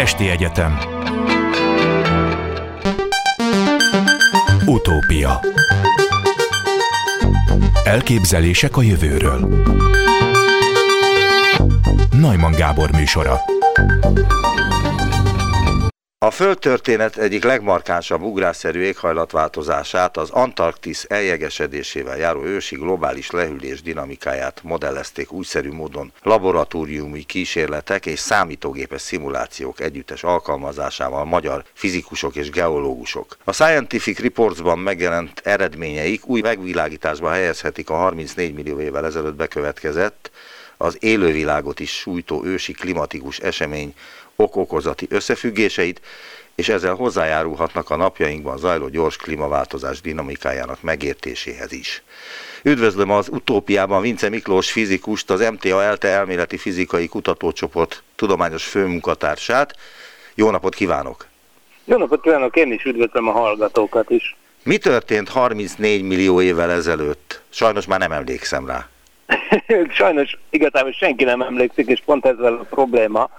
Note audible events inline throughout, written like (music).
Esti Egyetem. Utópia. Elképzelések a jövőről. Najman Gábor műsora a földtörténet egyik legmarkánsabb ugrásszerű éghajlatváltozását, az Antarktisz eljegesedésével járó ősi globális lehűlés dinamikáját modellezték újszerű módon laboratóriumi kísérletek és számítógépes szimulációk együttes alkalmazásával magyar fizikusok és geológusok. A Scientific Reportsban megjelent eredményeik új megvilágításba helyezhetik a 34 millió évvel ezelőtt bekövetkezett, az élővilágot is sújtó ősi klimatikus esemény okokozati összefüggéseit, és ezzel hozzájárulhatnak a napjainkban zajló gyors klímaváltozás dinamikájának megértéséhez is. Üdvözlöm az utópiában Vince Miklós fizikust, az MTA ELTE elméleti fizikai kutatócsoport tudományos főmunkatársát. Jó napot kívánok! Jó napot kívánok, én is üdvözlöm a hallgatókat is. Mi történt 34 millió évvel ezelőtt? Sajnos már nem emlékszem rá. (laughs) Sajnos igazából senki nem emlékszik, és pont ezzel a probléma,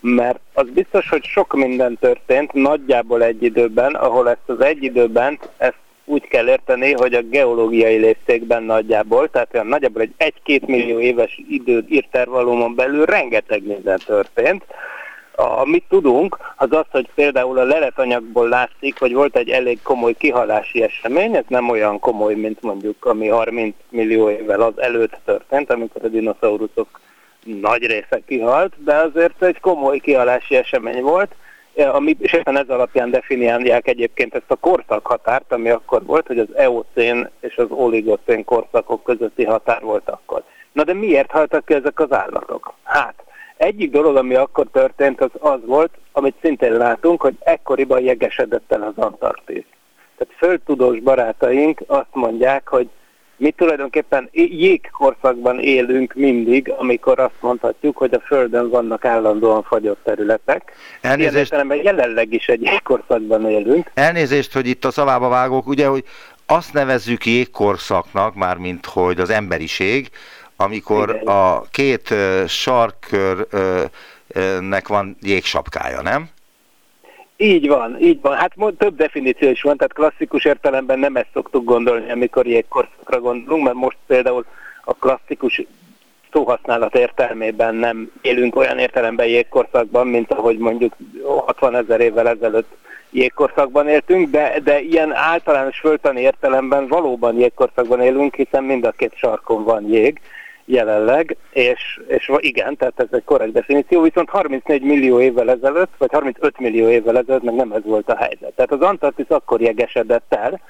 mert az biztos, hogy sok minden történt nagyjából egy időben, ahol ezt az egy időben, ezt úgy kell érteni, hogy a geológiai léptékben nagyjából, tehát olyan nagyjából egy 1-2 millió éves idő írtervalumon belül rengeteg minden történt. Amit tudunk, az az, hogy például a leletanyagból látszik, hogy volt egy elég komoly kihalási esemény, ez nem olyan komoly, mint mondjuk ami 30 millió évvel az előtt történt, amikor a dinoszauruszok nagy része kihalt, de azért egy komoly kihalási esemény volt, ami, és éppen ez alapján definiálják egyébként ezt a korszakhatárt, ami akkor volt, hogy az eocén és az oligocén korszakok közötti határ volt akkor. Na de miért haltak ki ezek az állatok? Hát, egyik dolog, ami akkor történt, az az volt, amit szintén látunk, hogy ekkoriban jegesedett el az Antarktisz. Tehát földtudós barátaink azt mondják, hogy mi tulajdonképpen jégkorszakban élünk mindig, amikor azt mondhatjuk, hogy a Földön vannak állandóan fagyott területek. Elnézést. jelenleg is egy jégkorszakban élünk. Elnézést, hogy itt a szavába vágok, ugye, hogy azt nevezzük jégkorszaknak, mármint hogy az emberiség, amikor Igen. a két sarkörnek van jégsapkája, nem? Így van, így van. Hát több definíció is van, tehát klasszikus értelemben nem ezt szoktuk gondolni, amikor jégkorszakra gondolunk, mert most például a klasszikus szóhasználat értelmében nem élünk olyan értelemben jégkorszakban, mint ahogy mondjuk 60 ezer évvel ezelőtt jégkorszakban éltünk, de, de ilyen általános földtani értelemben valóban jégkorszakban élünk, hiszen mind a két sarkon van jég jelenleg, és, és igen, tehát ez egy korrekt definíció, viszont 34 millió évvel ezelőtt, vagy 35 millió évvel ezelőtt meg nem ez volt a helyzet. Tehát az Antarktisz akkor jegesedett el,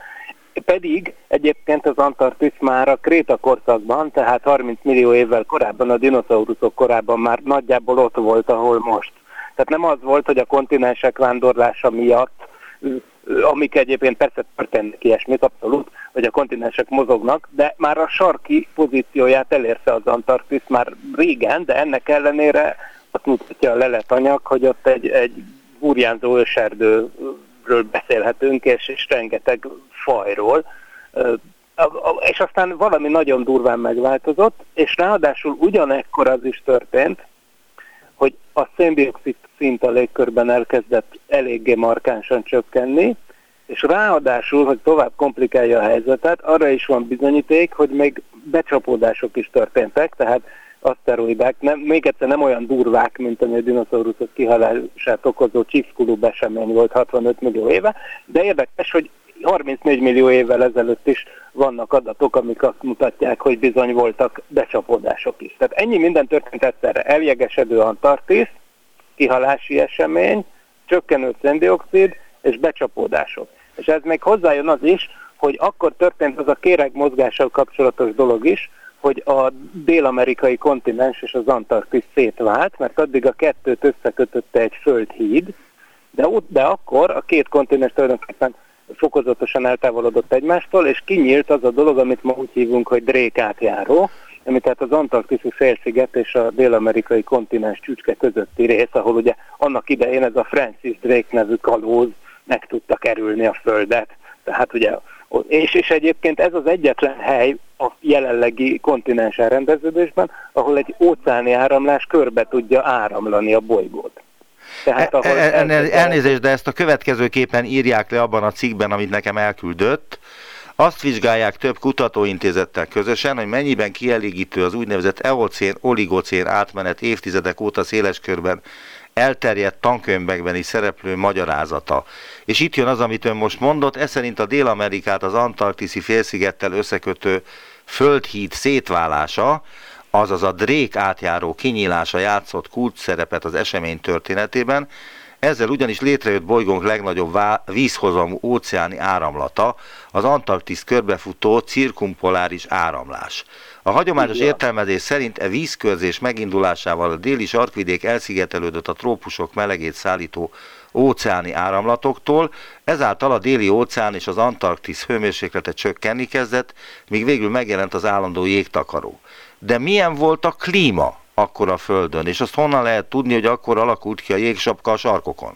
pedig egyébként az Antarktisz már a Kréta korszakban, tehát 30 millió évvel korábban, a dinoszauruszok korában már nagyjából ott volt, ahol most. Tehát nem az volt, hogy a kontinensek vándorlása miatt amik egyébként persze történnek ilyesmit, abszolút, hogy a kontinensek mozognak, de már a sarki pozícióját elérte az Antarktisz már régen, de ennek ellenére azt mutatja a leletanyag, hogy ott egy, egy burjánzó őserdőről beszélhetünk, és, és rengeteg fajról, és aztán valami nagyon durván megváltozott, és ráadásul ugyanekkor az is történt, hogy a széndiokszid szint a légkörben elkezdett eléggé markánsan csökkenni, és ráadásul, hogy tovább komplikálja a helyzetet, arra is van bizonyíték, hogy még becsapódások is történtek, tehát aszteroidák, nem, még egyszer nem olyan durvák, mint ami a dinoszauruszok kihalását okozó Chicxulub esemény volt 65 millió éve, de érdekes, hogy 34 millió évvel ezelőtt is vannak adatok, amik azt mutatják, hogy bizony voltak becsapódások is. Tehát ennyi minden történt egyszerre. Eljegesedő Antarktisz, kihalási esemény, csökkenő széndiokszid és becsapódások. És ez még hozzájön az is, hogy akkor történt az a kéreg mozgással kapcsolatos dolog is, hogy a dél-amerikai kontinens és az Antarktisz szétvált, mert addig a kettőt összekötötte egy földhíd, de, de akkor a két kontinens tulajdonképpen fokozatosan eltávolodott egymástól, és kinyílt az a dolog, amit ma úgy hívunk, hogy Drake átjáró, ami tehát az Antarktiszi félsziget és a dél-amerikai kontinens csücske közötti rész, ahol ugye annak idején ez a Francis Drake nevű kalóz meg tudta kerülni a Földet. Tehát ugye, és, és egyébként ez az egyetlen hely a jelenlegi kontinens elrendeződésben, ahol egy óceáni áramlás körbe tudja áramlani a bolygót. Tehát, ahol e, e, elnézést, de ezt a következőképpen írják le abban a cikkben, amit nekem elküldött. Azt vizsgálják több kutatóintézettel közösen, hogy mennyiben kielégítő az úgynevezett eocén-oligocén átmenet évtizedek óta széles körben elterjedt tankönyvekben is szereplő magyarázata. És itt jön az, amit ön most mondott, ez szerint a Dél-Amerikát az Antarktiszi félszigettel összekötő földhíd szétválása, azaz a drék átjáró kinyílása játszott kult szerepet az esemény történetében, ezzel ugyanis létrejött bolygónk legnagyobb vízhozamú óceáni áramlata, az Antarktisz körbefutó cirkumpoláris áramlás. A hagyományos értelmezés szerint e vízkörzés megindulásával a déli sarkvidék elszigetelődött a trópusok melegét szállító óceáni áramlatoktól, ezáltal a déli óceán és az Antarktisz hőmérséklete csökkenni kezdett, míg végül megjelent az állandó jégtakaró. De milyen volt a klíma akkor a Földön, és azt honnan lehet tudni, hogy akkor alakult ki a jégsapka a sarkokon?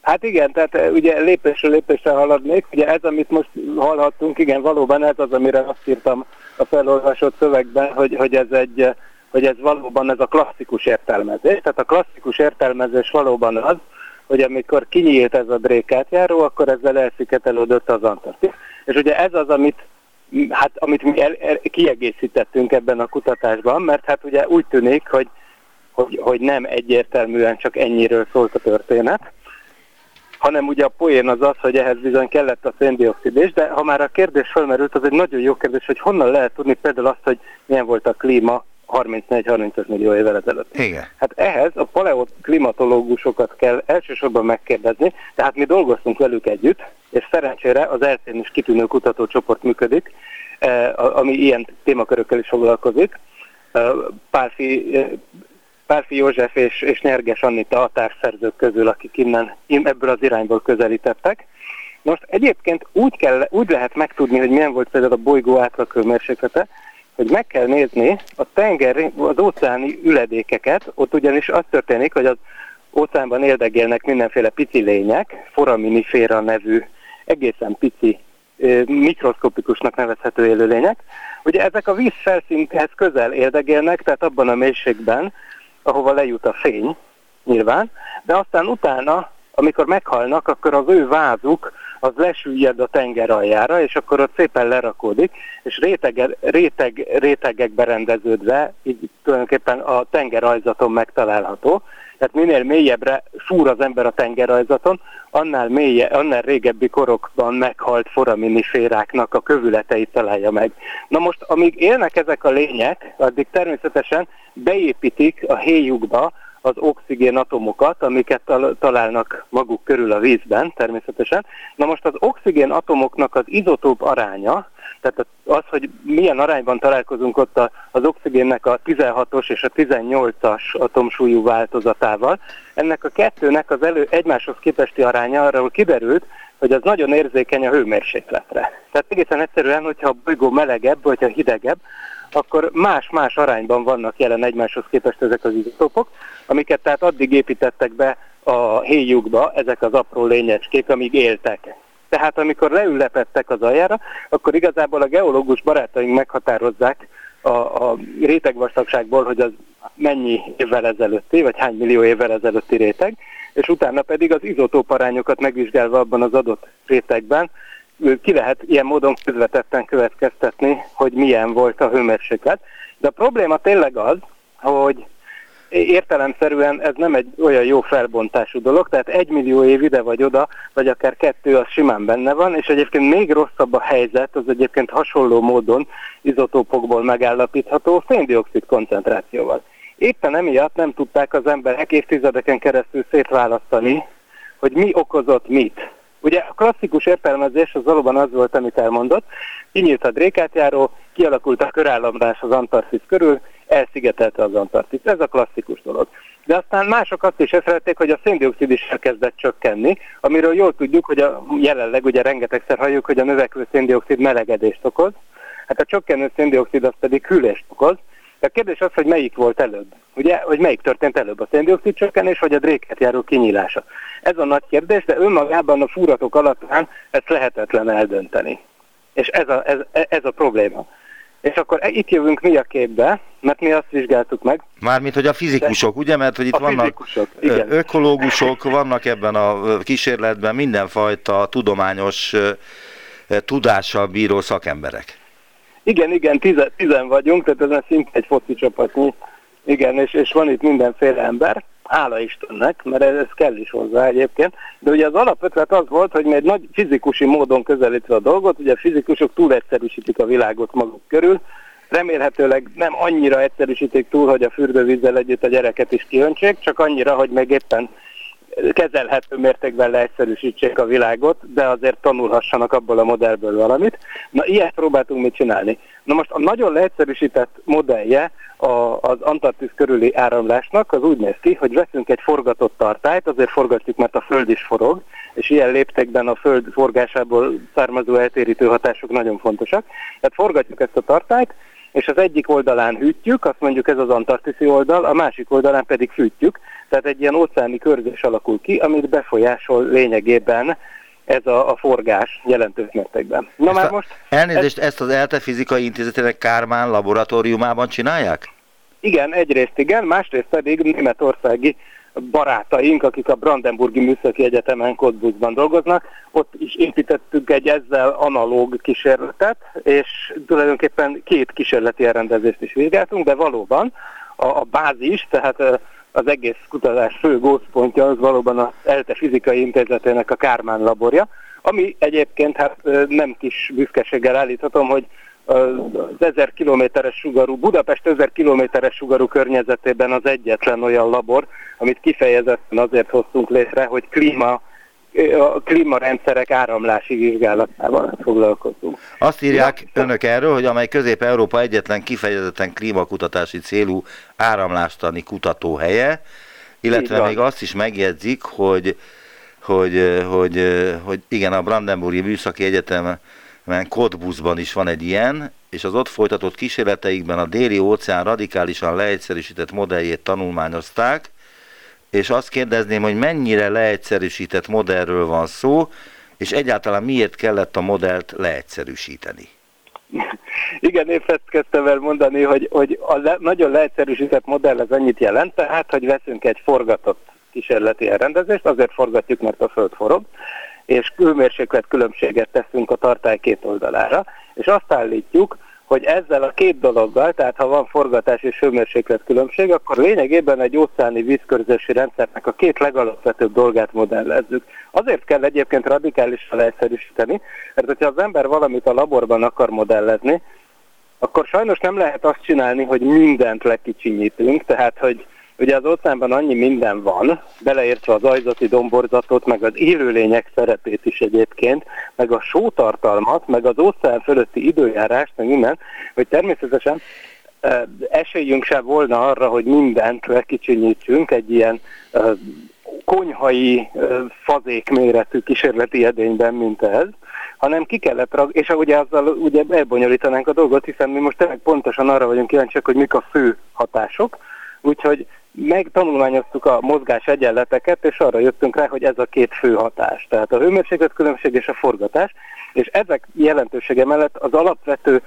Hát igen, tehát eh, ugye lépésről lépésre haladnék. Ugye ez, amit most hallhattunk, igen, valóban ez az, amire azt írtam a felolvasott szövegben, hogy, hogy ez egy hogy ez valóban ez a klasszikus értelmezés. Tehát a klasszikus értelmezés valóban az, hogy amikor kinyílt ez a drékátjáró, akkor ezzel elsziketelődött az Antarktisz. És ugye ez az, amit hát amit mi el, el, kiegészítettünk ebben a kutatásban, mert hát ugye úgy tűnik, hogy, hogy, hogy nem egyértelműen csak ennyiről szólt a történet, hanem ugye a poén az az, hogy ehhez bizony kellett a széndiokszid is, de ha már a kérdés felmerült, az egy nagyon jó kérdés, hogy honnan lehet tudni például azt, hogy milyen volt a klíma 34-35 millió évvel ezelőtt. Igen. Hát ehhez a paleoklimatológusokat kell elsősorban megkérdezni, tehát mi dolgoztunk velük együtt, és szerencsére az elszén is kitűnő kutatócsoport működik, eh, ami ilyen témakörökkel is foglalkozik. Eh, Pálfi, eh, Pálfi József és, és Nyerges Anita a társszerzők közül, akik innen ebből az irányból közelítettek. Most egyébként úgy, kell, úgy lehet megtudni, hogy milyen volt például a bolygó átlaghőmérséklete, hogy meg kell nézni a tenger, az óceáni üledékeket, ott ugyanis az történik, hogy az óceánban éldegélnek mindenféle pici lények, foraminiféra nevű egészen pici, mikroszkopikusnak nevezhető élőlények. Ugye ezek a víz felszínhez közel éldegélnek, tehát abban a mélységben, ahova lejut a fény, nyilván, de aztán utána, amikor meghalnak, akkor az ő vázuk az lesüllyed a tenger aljára, és akkor ott szépen lerakódik, és réteg, réteg, rétegekbe rendeződve, így tulajdonképpen a tengerajzaton megtalálható. Tehát minél mélyebbre súr az ember a tengerajzaton, annál, mélye, annál régebbi korokban meghalt foraminiféráknak a kövületeit találja meg. Na most, amíg élnek ezek a lények, addig természetesen beépítik a héjukba az oxigén atomokat, amiket találnak maguk körül a vízben természetesen. Na most az oxigén atomoknak az izotóp aránya, tehát az, hogy milyen arányban találkozunk ott az oxigénnek a 16-os és a 18-as atomsúlyú változatával, ennek a kettőnek az elő egymáshoz képesti aránya arról kiderült, hogy az nagyon érzékeny a hőmérsékletre. Tehát egészen egyszerűen, hogyha a bolygó melegebb, vagy ha hidegebb, akkor más-más arányban vannak jelen egymáshoz képest ezek az izotópok, amiket tehát addig építettek be a héjukba ezek az apró lényecskék, amíg éltek. Tehát amikor leüllepettek az aljára, akkor igazából a geológus barátaink meghatározzák a, a rétegvastagságból, hogy az mennyi évvel ezelőtti, vagy hány millió évvel ezelőtti réteg, és utána pedig az izotóparányokat megvizsgálva abban az adott rétegben ki lehet ilyen módon közvetetten következtetni, hogy milyen volt a hőmérséklet. De a probléma tényleg az, hogy értelemszerűen ez nem egy olyan jó felbontású dolog, tehát egy millió év ide vagy oda, vagy akár kettő, az simán benne van, és egyébként még rosszabb a helyzet, az egyébként hasonló módon izotópokból megállapítható széndiokszid koncentrációval. Éppen emiatt nem tudták az emberek évtizedeken keresztül szétválasztani, hogy mi okozott mit. Ugye a klasszikus értelmezés az valóban az volt, amit elmondott, kinyílt a drékátjáró, kialakult a körállamrás az Antarktisz körül, elszigetelte az Antarktisz. Ez a klasszikus dolog. De aztán mások azt is észrevették, hogy a széndiokszid is elkezdett csökkenni, amiről jól tudjuk, hogy a, jelenleg ugye rengetegszer halljuk, hogy a növekvő széndiokszid melegedést okoz, hát a csökkenő széndiokszid az pedig hűlést okoz, de a kérdés az, hogy melyik volt előbb. Ugye, hogy melyik történt előbb, a széndiokszid csökkenés, vagy a dréket járó kinyílása. Ez a nagy kérdés, de önmagában a fúratok alatt ezt lehetetlen eldönteni. És ez a, ez, ez a probléma. És akkor e- itt jövünk mi a képbe, mert mi azt vizsgáltuk meg. Mármint, hogy a fizikusok, ugye? Mert hogy itt vannak igen. ökológusok, vannak ebben a kísérletben mindenfajta tudományos tudással bíró szakemberek. Igen, igen, tizen, tizen vagyunk, tehát ez szinte egy foci csapatnyi. Igen, és, és van itt mindenféle ember, hála Istennek, mert ez, ez kell is hozzá egyébként. De ugye az alapötlet az volt, hogy mi egy nagy fizikusi módon közelítve a dolgot, ugye a fizikusok túl egyszerűsítik a világot maguk körül, remélhetőleg nem annyira egyszerűsítik túl, hogy a fürdővízzel együtt a gyereket is kiöntsék, csak annyira, hogy meg éppen kezelhető mértékben leegyszerűsítsék a világot, de azért tanulhassanak abból a modellből valamit. Na, ilyet próbáltunk mit csinálni. Na most a nagyon leegyszerűsített modellje a, az Antarktisz körüli áramlásnak az úgy néz ki, hogy veszünk egy forgatott tartályt, azért forgatjuk, mert a Föld is forog, és ilyen léptekben a Föld forgásából származó eltérítő hatások nagyon fontosak. Tehát forgatjuk ezt a tartályt, és az egyik oldalán hűtjük, azt mondjuk ez az antarktiszi oldal, a másik oldalán pedig fűtjük, tehát egy ilyen óceáni körzés alakul ki, amit befolyásol lényegében ez a, a forgás jelentős mértékben. Na ezt már a, most... Elnézést, ezt az ELTE fizikai intézetének Kármán laboratóriumában csinálják? Igen, egyrészt igen, másrészt pedig németországi barátaink, akik a Brandenburgi Műszaki Egyetemen Cottbusban dolgoznak, ott is építettünk egy ezzel analóg kísérletet, és tulajdonképpen két kísérleti elrendezést is vizsgáltunk, de valóban a, a bázis, tehát az egész kutatás fő gózpontja az valóban az ELTE Fizikai Intézetének a Kármán laborja, ami egyébként hát nem kis büszkeséggel állíthatom, hogy az 1000 kilométeres sugarú, Budapest 1000 kilométeres sugarú környezetében az egyetlen olyan labor, amit kifejezetten azért hoztunk létre, hogy klíma a klímarendszerek áramlási vizsgálatával foglalkozunk. Azt írják ja. önök erről, hogy amely Közép-Európa egyetlen kifejezetten klímakutatási célú áramlástani kutatóhelye, illetve még azt is megjegyzik, hogy, hogy, hogy, hogy igen, a Brandenburgi Műszaki Egyetemen Cottbusban is van egy ilyen, és az ott folytatott kísérleteikben a déli óceán radikálisan leegyszerűsített modelljét tanulmányozták, és azt kérdezném, hogy mennyire leegyszerűsített modellről van szó, és egyáltalán miért kellett a modellt leegyszerűsíteni? Igen, én ezt kezdtem el mondani, hogy, hogy a le, nagyon leegyszerűsített modell az annyit jelent, tehát, hogy veszünk egy forgatott kísérleti elrendezést, azért forgatjuk, mert a Föld forog, és külmérséklet különbséget teszünk a tartály két oldalára, és azt állítjuk, hogy ezzel a két dologgal, tehát ha van forgatás és hőmérséklet különbség, akkor lényegében egy óceáni vízkörzési rendszernek a két legalapvetőbb dolgát modellezzük. Azért kell egyébként radikálisan leegyszerűsíteni, mert hogyha az ember valamit a laborban akar modellezni, akkor sajnos nem lehet azt csinálni, hogy mindent lekicsinyítünk, tehát hogy Ugye az óceánban annyi minden van, beleértve az ajzati domborzatot, meg az élőlények szerepét is egyébként, meg a sótartalmat, meg az óceán fölötti időjárást, meg minden, hogy természetesen esélyünk sem volna arra, hogy mindent lekicsinyítsünk egy ilyen konyhai fazék méretű kísérleti edényben, mint ez, hanem ki kellett rag, és ugye azzal ugye elbonyolítanánk a dolgot, hiszen mi most tényleg pontosan arra vagyunk kíváncsiak, hogy mik a fő hatások, úgyhogy megtanulmányoztuk a mozgás egyenleteket, és arra jöttünk rá, hogy ez a két fő hatás, tehát a hőmérséklet különbség és a forgatás, és ezek jelentősége mellett az alapvető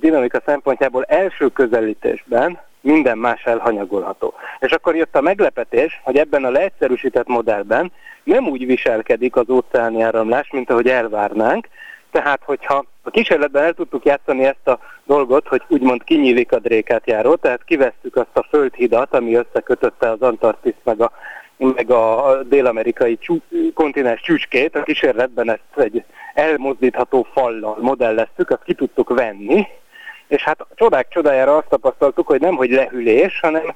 dinamika szempontjából első közelítésben minden más elhanyagolható. És akkor jött a meglepetés, hogy ebben a leegyszerűsített modellben nem úgy viselkedik az óceáni áramlás, mint ahogy elvárnánk, tehát, hogyha a kísérletben el tudtuk játszani ezt a dolgot, hogy úgymond kinyílik a drékátjáró, tehát kivesztük azt a földhidat, ami összekötötte az Antarktisz meg a, meg a dél-amerikai csú, kontinens csücskét, a kísérletben ezt egy elmozdítható fallal modelleztük, azt ki tudtuk venni, és hát csodák csodájára azt tapasztaltuk, hogy nem hogy lehűlés, hanem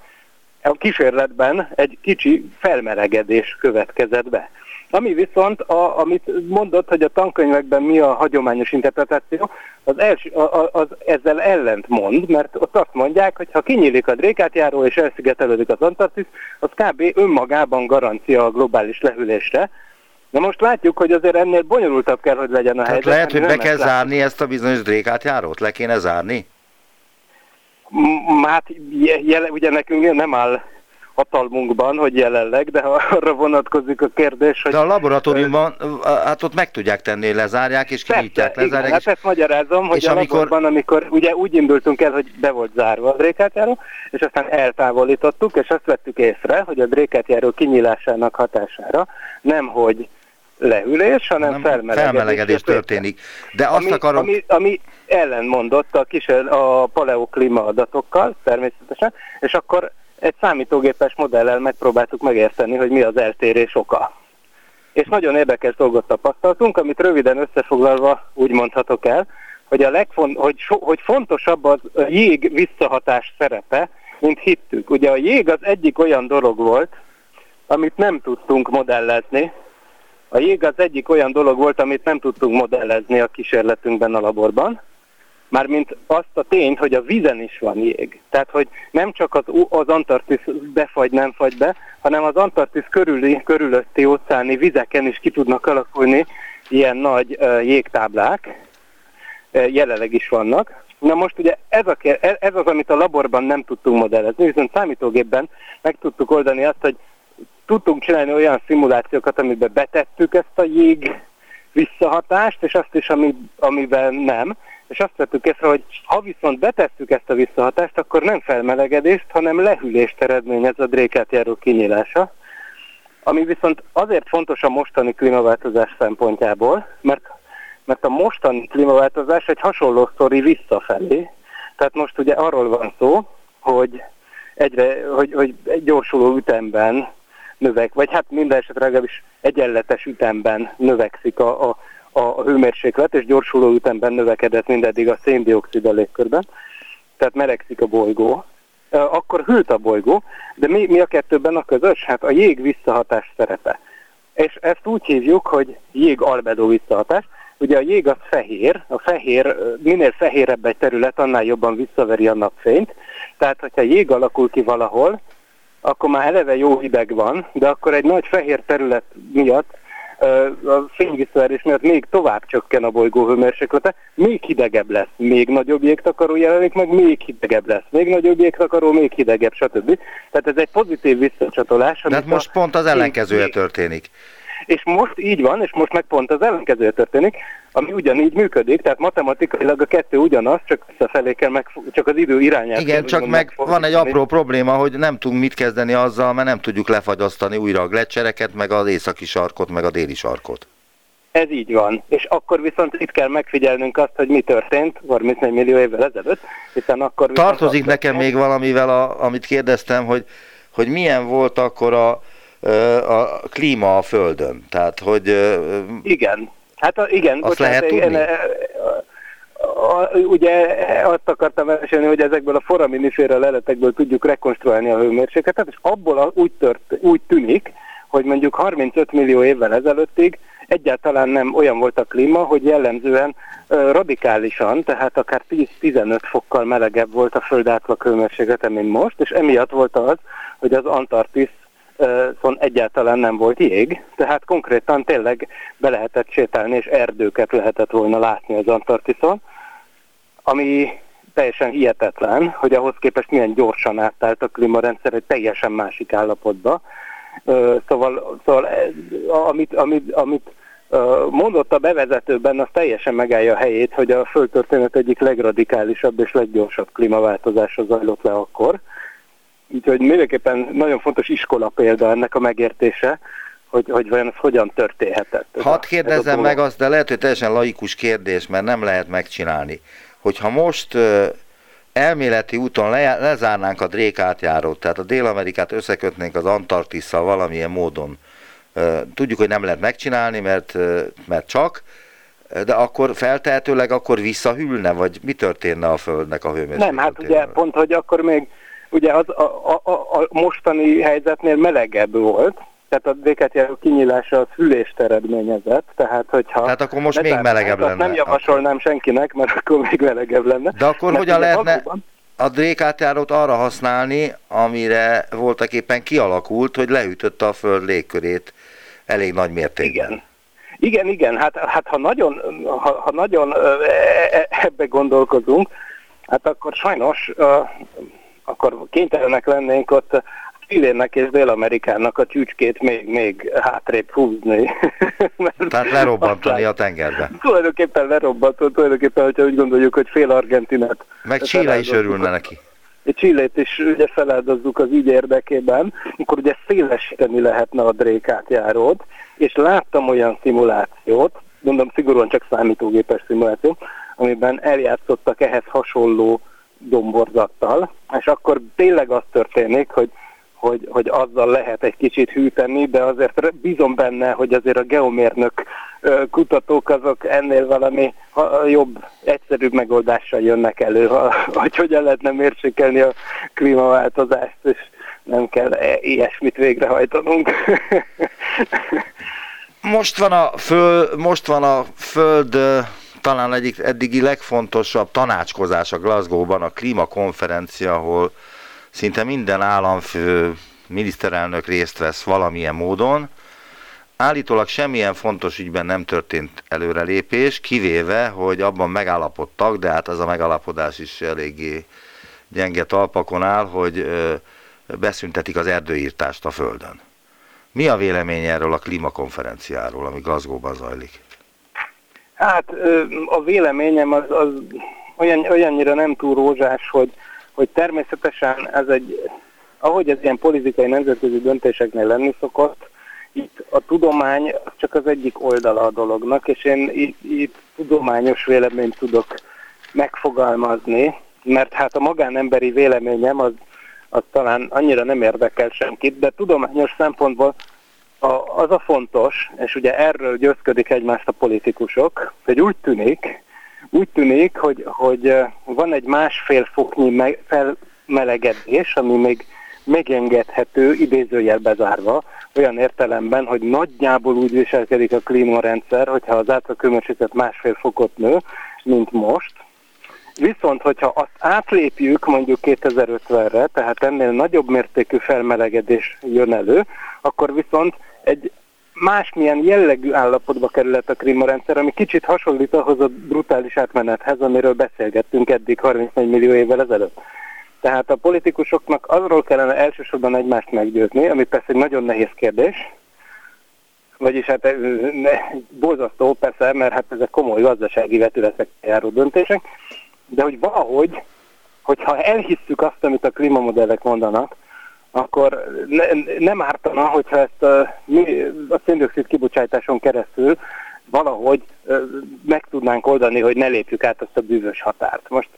a kísérletben egy kicsi felmelegedés következett be. Ami viszont, a, amit mondott, hogy a tankönyvekben mi a hagyományos interpretáció, az, els, az, az ezzel ellent mond, mert ott azt mondják, hogy ha kinyílik a drékátjáró és elszigetelődik az Antarktisz, az kb. önmagában garancia a globális lehűlésre, Na most látjuk, hogy azért ennél bonyolultabb kell, hogy legyen a Tehát helyzet. lehet, hogy be kell zárni ezt a bizonyos drékátjárót? Le kéne zárni? Hát, ugye nekünk nem áll hatalmunkban, hogy jelenleg, de (laughs) arra vonatkozik a kérdés, hogy... De a laboratóriumban, hát ott meg tudják tenni, lezárják és kinyitják, lezárják. Igen, hát ezt magyarázom, hogy és a amikor... laborban, amikor ugye úgy indultunk el, hogy be volt zárva a drékátjáró, és aztán eltávolítottuk, és azt vettük észre, hogy a drékátjáró kinyílásának hatására nem, hogy lehűlés, hanem nem, felmelegedés, felmelegedés történik. De azt ami, akarom... Ami, ami ellenmondott a, kis, a paleoklíma adatokkal, természetesen, és akkor egy számítógépes modellel megpróbáltuk megérteni, hogy mi az eltérés oka. És nagyon érdekes dolgot tapasztaltunk, amit röviden összefoglalva úgy mondhatok el, hogy, a legfont, hogy, so, hogy fontosabb az a jég visszahatás szerepe, mint hittük. Ugye a jég az egyik olyan dolog volt, amit nem tudtunk modellezni. A jég az egyik olyan dolog volt, amit nem tudtunk modellezni a kísérletünkben a laborban, mármint azt a tényt, hogy a vízen is van jég. Tehát, hogy nem csak az, az Antarktisz befagy, nem fagy be, hanem az Antarktisz körüli, körülötti óceáni vizeken is ki tudnak alakulni ilyen nagy uh, jégtáblák, uh, jelenleg is vannak. Na most ugye ez, a, ez az, amit a laborban nem tudtunk modellezni, viszont számítógépben meg tudtuk oldani azt, hogy tudtunk csinálni olyan szimulációkat, amiben betettük ezt a jég visszahatást, és azt is, ami, amiben nem és azt vettük észre, hogy ha viszont betesszük ezt a visszahatást, akkor nem felmelegedést, hanem lehűlést eredményez a drékát járó kinyílása, ami viszont azért fontos a mostani klímaváltozás szempontjából, mert, mert a mostani klímaváltozás egy hasonló sztori visszafelé. Tehát most ugye arról van szó, hogy egyre, hogy, hogy egy gyorsuló ütemben növek, vagy hát minden esetre legalábbis egyenletes ütemben növekszik a, a a hőmérséklet, és gyorsuló ütemben növekedett mindeddig a széndiokszid a légkörben, tehát melegszik a bolygó, akkor hűlt a bolygó, de mi, mi a kettőben a közös? Hát a jég visszahatás szerepe. És ezt úgy hívjuk, hogy jég albedó visszahatás. Ugye a jég az fehér, a fehér, minél fehérebb egy terület, annál jobban visszaveri a napfényt. Tehát, hogyha jég alakul ki valahol, akkor már eleve jó hideg van, de akkor egy nagy fehér terület miatt a fényvisszaerés miatt még tovább csökken a bolygó hőmérséklete, még hidegebb lesz, még nagyobb jégtakaró jelenik meg, még hidegebb lesz, még nagyobb jégtakaró, még hidegebb, stb. Tehát ez egy pozitív visszacsatolás. Tehát most pont az ellenkezője történik. És most így van, és most meg pont az ellenkezője történik, ami ugyanígy működik, tehát matematikailag a kettő ugyanaz, csak visszafelé kell meg, csak az idő irányát. Igen, csak meg van egy apró probléma, hogy nem tudunk mit kezdeni azzal, mert nem tudjuk lefagyasztani újra a gletszereket, meg az északi sarkot, meg a déli sarkot. Ez így van. És akkor viszont itt kell megfigyelnünk azt, hogy mi történt 34 millió évvel ezelőtt, hiszen akkor... Tartozik nekem még valamivel, a, amit kérdeztem, hogy, hogy milyen volt akkor a, a klíma a Földön. Tehát, hogy... Igen. Hát a, igen. Azt bocsánat, lehet tudni? a, a, ugye azt akartam mesélni, hogy ezekből a foraminiféra leletekből tudjuk rekonstruálni a hőmérsékletet, és abból úgy, tört, úgy tűnik, hogy mondjuk 35 millió évvel ezelőttig egyáltalán nem olyan volt a klíma, hogy jellemzően radikálisan, tehát akár 10-15 fokkal melegebb volt a föld átlag hőmérséklete, mint most, és emiatt volt az, hogy az Antarktisz szóval egyáltalán nem volt jég, tehát konkrétan tényleg be lehetett sétálni, és erdőket lehetett volna látni az Antarktiszon, ami teljesen hihetetlen, hogy ahhoz képest milyen gyorsan átállt a klímarendszer egy teljesen másik állapotba. Szóval, szóval amit, amit, amit mondott a bevezetőben, az teljesen megállja a helyét, hogy a földtörténet egyik legradikálisabb és leggyorsabb klímaváltozása zajlott le akkor. Úgyhogy mindenképpen nagyon fontos iskola példa ennek a megértése, hogy, hogy vajon ez hogyan történhetett. Hadd kérdezzem meg azt, de lehet, hogy teljesen laikus kérdés, mert nem lehet megcsinálni. Hogyha most elméleti úton le, lezárnánk a Drék átjárót, tehát a Dél-Amerikát összekötnénk az Antarktisszal valamilyen módon, tudjuk, hogy nem lehet megcsinálni, mert, mert csak, de akkor feltehetőleg akkor visszahűlne, vagy mi történne a Földnek a hőmérsékletével? Nem, hát ugye pont, hogy akkor még ugye az a, a, a, mostani helyzetnél melegebb volt, tehát a békátjáró kinyílása az hűlést eredményezett, tehát hogyha... Tehát akkor most még melegebb lenne. Nem javasolnám akkor. senkinek, mert akkor még melegebb lenne. De akkor mert hogyan lehetne valóban... a dékátjárót arra használni, amire voltak éppen kialakult, hogy leütötte a föld légkörét elég nagy mértékben? Igen. Igen, igen, hát, hát ha nagyon, ha, ha nagyon e, e, ebbe gondolkozunk, hát akkor sajnos akkor kénytelenek lennénk ott Chilének és Dél-Amerikának a csücskét még, még hátrébb húzni. (laughs) Tehát lerobbantani a tengerbe. Tulajdonképpen lerobbantani, tulajdonképpen, hogyha úgy gondoljuk, hogy fél Argentinát. Meg Chile is örülne neki. Csillét is ugye feláldozzuk az ügy érdekében, akkor ugye szélesíteni lehetne a drékátjárót, és láttam olyan szimulációt, mondom szigorúan csak számítógépes szimuláció, amiben eljátszottak ehhez hasonló domborzattal, és akkor tényleg az történik, hogy hogy, hogy azzal lehet egy kicsit hűteni, de azért bízom benne, hogy azért a geomérnök kutatók azok ennél valami jobb, egyszerűbb megoldással jönnek elő, hogy hogyan lehetne mérsékelni a klímaváltozást, és nem kell e, ilyesmit végrehajtanunk. (laughs) Most van a, föl, most van a Föld talán egyik eddigi legfontosabb tanácskozás a Glasgow-ban, a klímakonferencia, ahol szinte minden államfő, miniszterelnök részt vesz valamilyen módon. Állítólag semmilyen fontos ügyben nem történt előrelépés, kivéve, hogy abban megállapodtak, de hát az a megállapodás is eléggé gyenge talpakon áll, hogy beszüntetik az erdőírtást a Földön. Mi a vélemény erről a klímakonferenciáról, ami Glasgow-ban zajlik? Hát a véleményem az, az olyan, olyannyira nem túl rózsás, hogy hogy természetesen ez egy, ahogy ez ilyen politikai nemzetközi döntéseknél lenni szokott, itt a tudomány csak az egyik oldala a dolognak, és én itt, itt tudományos véleményt tudok megfogalmazni, mert hát a magánemberi véleményem az, az talán annyira nem érdekel senkit, de tudományos szempontból a, az a fontos, és ugye erről győzködik egymást a politikusok, hogy úgy tűnik, úgy tűnik, hogy, hogy van egy másfél foknyi felmelegedés, ami még megengedhető, idézőjelbe zárva, olyan értelemben, hogy nagyjából úgy viselkedik a klímarendszer, hogyha az átlaghőmérséklet másfél fokot nő, mint most. Viszont, hogyha azt átlépjük mondjuk 2050-re, tehát ennél nagyobb mértékű felmelegedés jön elő, akkor viszont egy másmilyen jellegű állapotba kerülhet a klímarendszer, ami kicsit hasonlít ahhoz a brutális átmenethez, amiről beszélgettünk eddig 34 millió évvel ezelőtt. Tehát a politikusoknak azról kellene elsősorban egymást meggyőzni, ami persze egy nagyon nehéz kérdés, vagyis hát ne, borzasztó persze, mert hát ezek komoly gazdasági vetületek járó döntések, de hogy valahogy, hogyha elhisszük azt, amit a klímamodellek mondanak, akkor ne, nem ártana, hogyha ezt a, a széndiokszid kibocsátáson keresztül valahogy meg tudnánk oldani, hogy ne lépjük át azt a bűvös határt. Most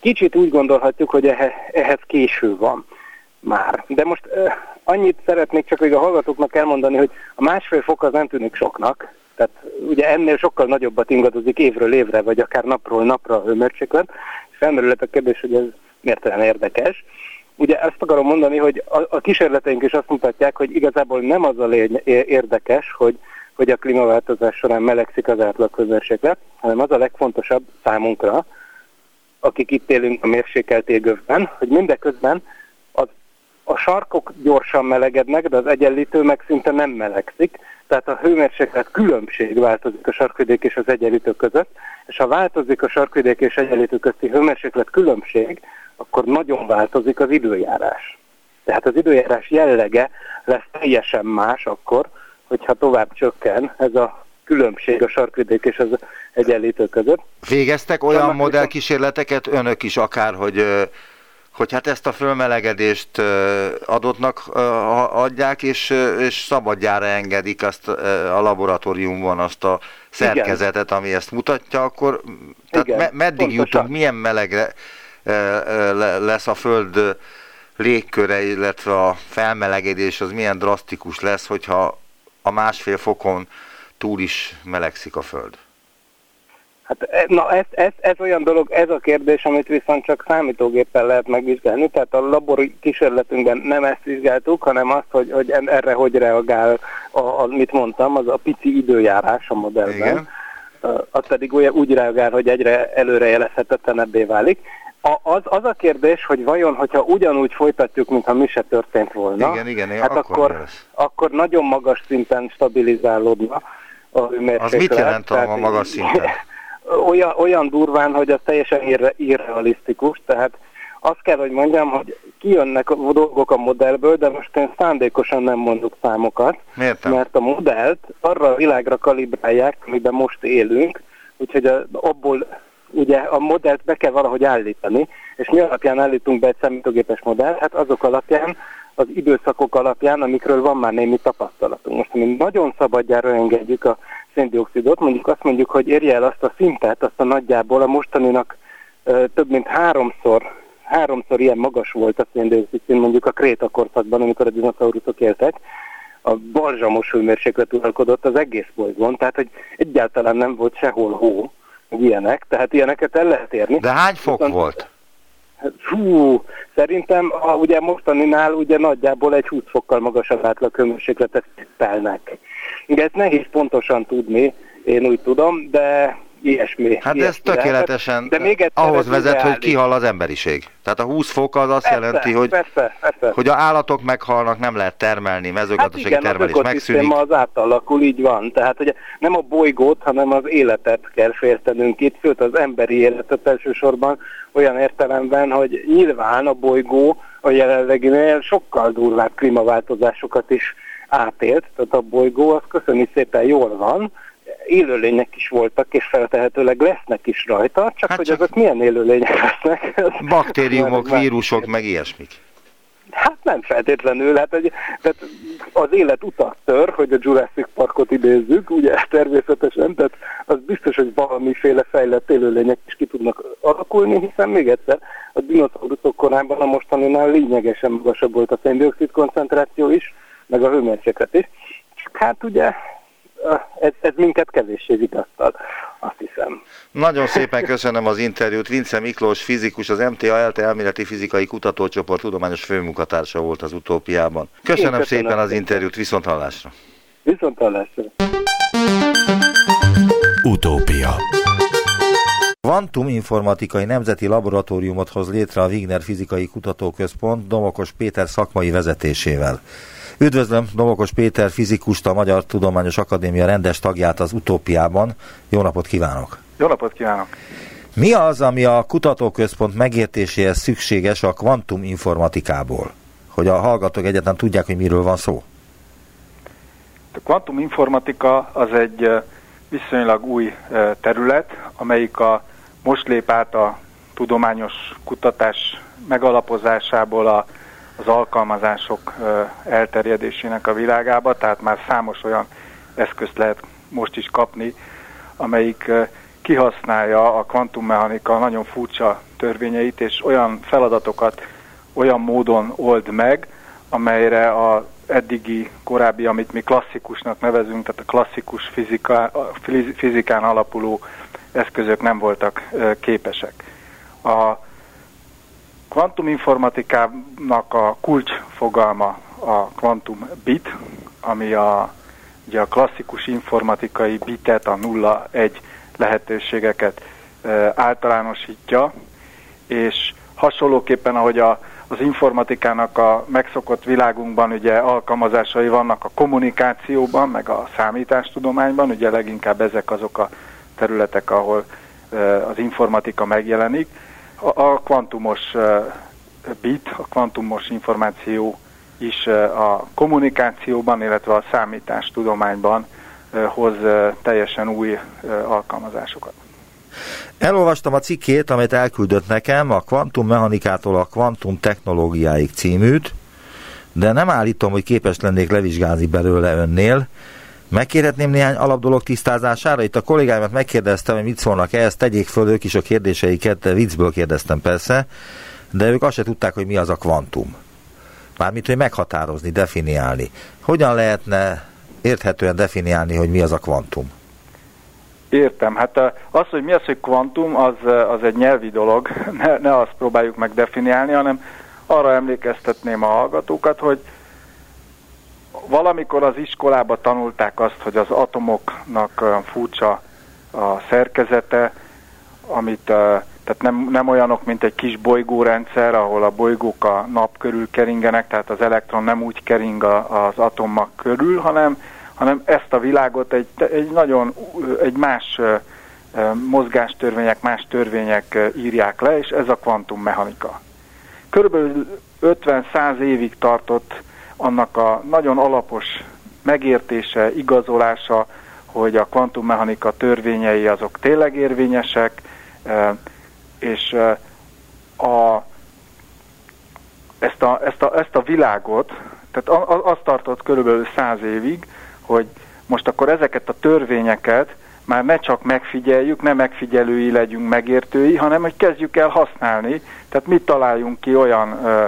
kicsit úgy gondolhatjuk, hogy ehhez késő van már. De most annyit szeretnék csak még a hallgatóknak elmondani, hogy a másfél fok az nem tűnik soknak, tehát ugye ennél sokkal nagyobbat ingadozik évről évre, vagy akár napról napra a hőmérséklet, felmerülhet a kérdés, hogy ez miért olyan érdekes. Ugye ezt akarom mondani, hogy a, a kísérleteink is azt mutatják, hogy igazából nem az a lény, érdekes, hogy, hogy a klímaváltozás során melegszik az átlaghőmérséklet, hanem az a legfontosabb számunkra, akik itt élünk a mérsékelt égövben, hogy mindeközben az, a sarkok gyorsan melegednek, de az egyenlítő meg szinte nem melegszik, tehát a hőmérséklet különbség változik a sarkvidék és az egyenlítő között, és ha változik a sarkvidék és egyenlítő közti hőmérséklet különbség, akkor nagyon változik az időjárás. Tehát az időjárás jellege lesz teljesen más akkor, hogyha tovább csökken ez a különbség a sarkvidék és az egyenlítő között. Végeztek olyan Vannak modellkísérleteket önök is akár, hogy hogy hát ezt a fölmelegedést adottnak adják, és, és szabadjára engedik azt a laboratóriumban azt a szerkezetet, Igen. ami ezt mutatja, akkor tehát Igen, me- meddig pontosan. jutunk, milyen melegre lesz a Föld légköre, illetve a felmelegedés az milyen drasztikus lesz, hogyha a másfél fokon túl is melegszik a Föld? Hát e, na ez, ez, ez olyan dolog, ez a kérdés, amit viszont csak számítógéppel lehet megvizsgálni, tehát a labori kísérletünkben nem ezt vizsgáltuk, hanem azt, hogy, hogy erre hogy reagál, a, a, mit mondtam, az a pici időjárás a modellben. Igen. Az pedig úgy reagál, hogy egyre előrejelezhetetlenebbé válik. A, az, az a kérdés, hogy vajon, hogyha ugyanúgy folytatjuk, mintha mi se történt volna, igen, igen, hát akkor, akkor, akkor nagyon magas szinten stabilizálódna a hőmérséklet. Az mit jelent a magas szinten? (laughs) Olyan, olyan durván, hogy az teljesen irre, irrealisztikus, tehát azt kell, hogy mondjam, hogy kijönnek a dolgok a modellből, de most én szándékosan nem mondok számokat, Miért mert a modellt arra a világra kalibrálják, amiben most élünk, úgyhogy a, abból ugye a modellt be kell valahogy állítani, és mi alapján állítunk be egy számítógépes modellt? Hát azok alapján, az időszakok alapján, amikről van már némi tapasztalatunk. Most mi nagyon szabadjára engedjük a széndiokszidot, mondjuk azt mondjuk, hogy érje el azt a szintet, azt a nagyjából a mostaninak ö, több mint háromszor, háromszor ilyen magas volt a széndiokszid szint mondjuk a krétakorszakban, amikor a dinoszauruszok éltek, a balzsamos hőmérséklet uralkodott az egész bolygón, tehát hogy egyáltalán nem volt sehol hó, ilyenek, tehát ilyeneket el lehet érni. De hány fok Viszont- volt? Fú, szerintem a, ugye mostaninál ugye nagyjából egy 20 fokkal magasabb átlag hőmérsékletet telnek. Igen, ezt nehéz pontosan tudni, én úgy tudom, de ilyesmi. Hát ez ilyesmi lehet. tökéletesen de még egyszer ahhoz ez vezet, hogy ideális. kihal az emberiség. Tehát a 20 fok az azt Persze, jelenti, hogy, persze, persze. hogy a állatok meghalnak, nem lehet termelni, Hát mezőgazdasági igen, az termelés megszűnik. az átalakul, így van. Tehát ugye nem a bolygót, hanem az életet kell féltenünk itt, sőt az emberi életet elsősorban olyan értelemben, hogy nyilván a bolygó a jelenleginél sokkal durvább klímaváltozásokat is átélt, tehát a bolygó az köszöni szépen jól van, élőlények is voltak, és feltehetőleg lesznek is rajta, csak Hát hogy csak- azok milyen élőlények lesznek. (laughs) Baktériumok, vírusok, meg ilyesmik. Hát nem feltétlenül, hát egy, tehát az élet utat tör, hogy a Jurassic Parkot idézzük, ugye (laughs) természetesen, tehát az biztos, hogy valamiféle fejlett élőlények is ki tudnak alakulni, hiszen még egyszer a dinoszauruszok korában a mostaninál lényegesen magasabb volt a széndiokszid koncentráció is, meg a hőmérséklet is. Csak hát ugye ez, ez minket kevéssé vigasztal, azt hiszem. Nagyon szépen köszönöm az interjút. Vince Miklós, fizikus, az MTA ELTE elméleti fizikai kutatócsoport tudományos főmunkatársa volt az utópiában. Köszönöm, köszönöm szépen az interjút, viszont hallásra. Viszont hallásra. Utópia. Kvantum Informatikai Nemzeti Laboratóriumot hoz létre a Wigner Fizikai Kutatóközpont Domokos Péter szakmai vezetésével. Üdvözlöm Domokos Péter fizikust, a Magyar Tudományos Akadémia rendes tagját az Utópiában. Jó napot kívánok! Jó napot kívánok! Mi az, ami a kutatóközpont megértéséhez szükséges a kvantum informatikából? Hogy a hallgatók egyáltalán tudják, hogy miről van szó. A kvantuminformatika az egy viszonylag új terület, amelyik a, most lép át a tudományos kutatás megalapozásából a, az alkalmazások elterjedésének a világába, tehát már számos olyan eszközt lehet most is kapni, amelyik kihasználja a kvantummechanika nagyon furcsa törvényeit, és olyan feladatokat olyan módon old meg, amelyre a eddigi, korábbi, amit mi klasszikusnak nevezünk, tehát a klasszikus fizika, a fizi- fizikán alapuló eszközök nem voltak képesek. A kvantuminformatikának a kulcsfogalma a kvantum bit, ami a, ugye a klasszikus informatikai bitet, a 0-1 lehetőségeket ö, általánosítja, és hasonlóképpen, ahogy a, az informatikának a megszokott világunkban ugye alkalmazásai vannak a kommunikációban, meg a számítástudományban, ugye leginkább ezek azok a területek, ahol ö, az informatika megjelenik. A, kvantumos bit, a kvantumos információ is a kommunikációban, illetve a számítástudományban ö, hoz teljesen új alkalmazásokat. Elolvastam a cikkét, amit elküldött nekem, a kvantummechanikától a kvantum technológiáig címűt, de nem állítom, hogy képes lennék levizsgálni belőle önnél. Megkérhetném néhány alapdolog tisztázására? Itt a kollégáimat megkérdeztem, hogy mit szólnak ehhez, tegyék föl ők is a kérdéseiket, viccből kérdeztem persze, de ők azt se tudták, hogy mi az a kvantum. Mármint, hogy meghatározni, definiálni. Hogyan lehetne érthetően definiálni, hogy mi az a kvantum? Értem. Hát a- az, hogy mi az, hogy kvantum, az, az egy nyelvi dolog. (laughs) Ne, ne azt próbáljuk meg definiálni, hanem arra emlékeztetném a hallgatókat, hogy valamikor az iskolába tanulták azt, hogy az atomoknak olyan furcsa a szerkezete, amit tehát nem, nem olyanok, mint egy kis bolygórendszer, ahol a bolygók a nap körül keringenek, tehát az elektron nem úgy kering a, az atommag körül, hanem, hanem ezt a világot egy, egy nagyon, egy más mozgástörvények, más törvények írják le, és ez a kvantummechanika. körülbelül 50-100 évig tartott annak a nagyon alapos megértése, igazolása, hogy a kvantummechanika törvényei azok tényleg érvényesek, és a, ezt, a, ezt, a, ezt a világot, tehát azt tartott körülbelül száz évig, hogy most akkor ezeket a törvényeket már ne csak megfigyeljük, ne megfigyelői legyünk megértői, hanem hogy kezdjük el használni. Tehát mit találjunk ki olyan ö,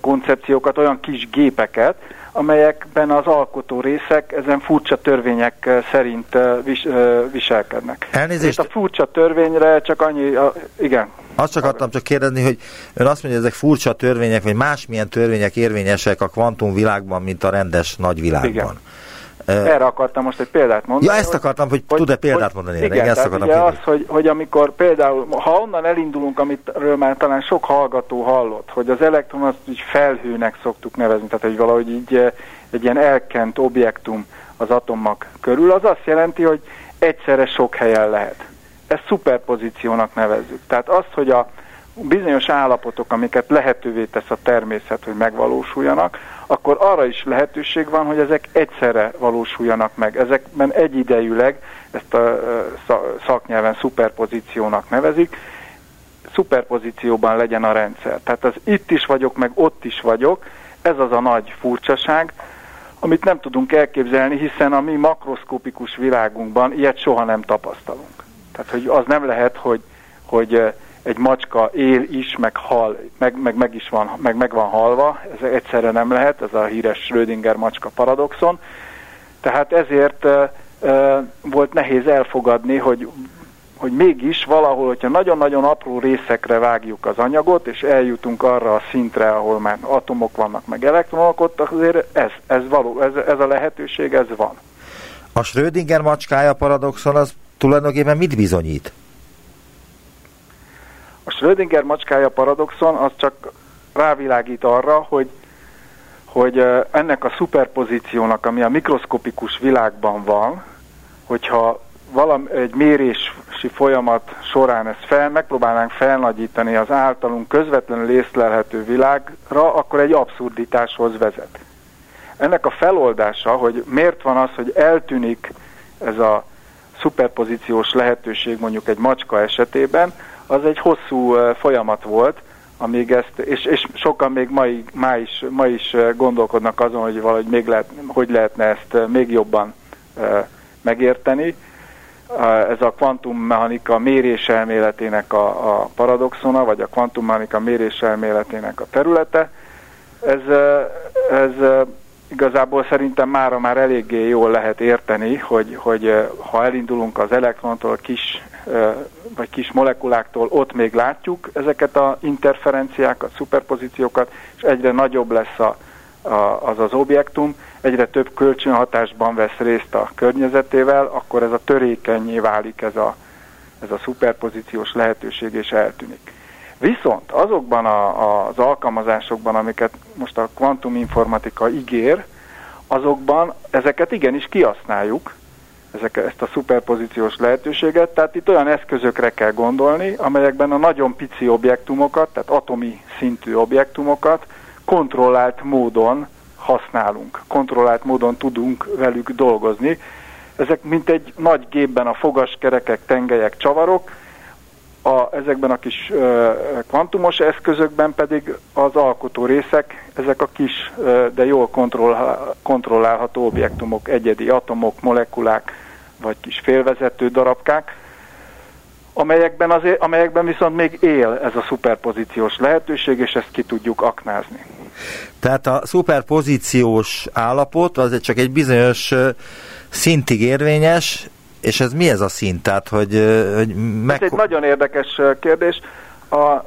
koncepciókat, olyan kis gépeket, amelyekben az alkotó részek ezen furcsa törvények szerint vis, viselkednek. Elnézést. Itt a furcsa törvényre csak annyi, a, igen. Azt csak adtam csak kérdezni, hogy ön azt mondja, hogy ezek furcsa törvények, vagy másmilyen törvények érvényesek a kvantum világban, mint a rendes nagyvilágban. Igen. Erre akartam most egy példát mondani. Ja, ezt akartam, hogy, hogy tud-e példát mondani erre? Igen, ezt akartam ugye az, hogy, hogy amikor például, ha onnan elindulunk, amitről már talán sok hallgató hallott, hogy az elektron azt így felhőnek szoktuk nevezni, tehát hogy valahogy így egy ilyen elkent objektum az atommag körül, az azt jelenti, hogy egyszerre sok helyen lehet. Ezt szuperpozíciónak nevezzük. Tehát azt, hogy a bizonyos állapotok, amiket lehetővé tesz a természet, hogy megvalósuljanak, akkor arra is lehetőség van, hogy ezek egyszerre valósuljanak meg. Ezekben egyidejűleg, ezt a szaknyelven szuperpozíciónak nevezik, szuperpozícióban legyen a rendszer. Tehát az itt is vagyok, meg ott is vagyok, ez az a nagy furcsaság, amit nem tudunk elképzelni, hiszen a mi makroszkopikus világunkban ilyet soha nem tapasztalunk. Tehát, hogy az nem lehet, hogy, hogy egy macska él is, meg hal, meg, meg, meg is van, meg, meg van halva, ez egyszerre nem lehet, ez a híres Schrödinger macska paradoxon. Tehát ezért e, e, volt nehéz elfogadni, hogy, hogy mégis valahol, hogyha nagyon-nagyon apró részekre vágjuk az anyagot, és eljutunk arra a szintre, ahol már atomok vannak, meg elektronok, ott azért ez, ez, való, ez, ez a lehetőség, ez van. A Schrödinger macskája paradoxon az tulajdonképpen mit bizonyít? A Schrödinger macskája paradoxon az csak rávilágít arra, hogy, hogy ennek a szuperpozíciónak, ami a mikroszkopikus világban van, hogyha valami, egy mérési folyamat során ezt fel, megpróbálnánk felnagyítani az általunk közvetlenül észlelhető világra, akkor egy abszurditáshoz vezet. Ennek a feloldása, hogy miért van az, hogy eltűnik ez a szuperpozíciós lehetőség mondjuk egy macska esetében, az egy hosszú folyamat volt, amíg ezt, és, és sokan még ma, ma, is, ma is gondolkodnak azon, hogy valahogy még lehet, hogy lehetne ezt még jobban megérteni. Ez a kvantummechanika méréselméletének a, a paradoxona, vagy a kvantummechanika méréselméletének a területe. Ez, ez igazából szerintem mára már eléggé jól lehet érteni, hogy, hogy ha elindulunk az elektrontól, kis vagy kis molekuláktól, ott még látjuk ezeket a interferenciákat, szuperpozíciókat, és egyre nagyobb lesz a, a, az az objektum, egyre több kölcsönhatásban vesz részt a környezetével, akkor ez a törékenyé válik ez a, ez a szuperpozíciós lehetőség, és eltűnik. Viszont azokban a, a, az alkalmazásokban, amiket most a kvantuminformatika ígér, azokban ezeket igenis kihasználjuk, ezek, ezt a szuperpozíciós lehetőséget, tehát itt olyan eszközökre kell gondolni, amelyekben a nagyon pici objektumokat, tehát atomi szintű objektumokat kontrollált módon használunk, kontrollált módon tudunk velük dolgozni. Ezek mint egy nagy gépben a fogaskerekek, tengelyek, csavarok, a, ezekben a kis ö, kvantumos eszközökben pedig az alkotó részek, ezek a kis, ö, de jól kontroll, kontrollálható objektumok, egyedi atomok, molekulák, vagy kis félvezető darabkák, amelyekben, azért, amelyekben viszont még él ez a szuperpozíciós lehetőség, és ezt ki tudjuk aknázni. Tehát a szuperpozíciós állapot az csak egy bizonyos szintig érvényes, és ez mi ez a szint? Tehát, hogy, hogy meg... Ez egy nagyon érdekes kérdés. A,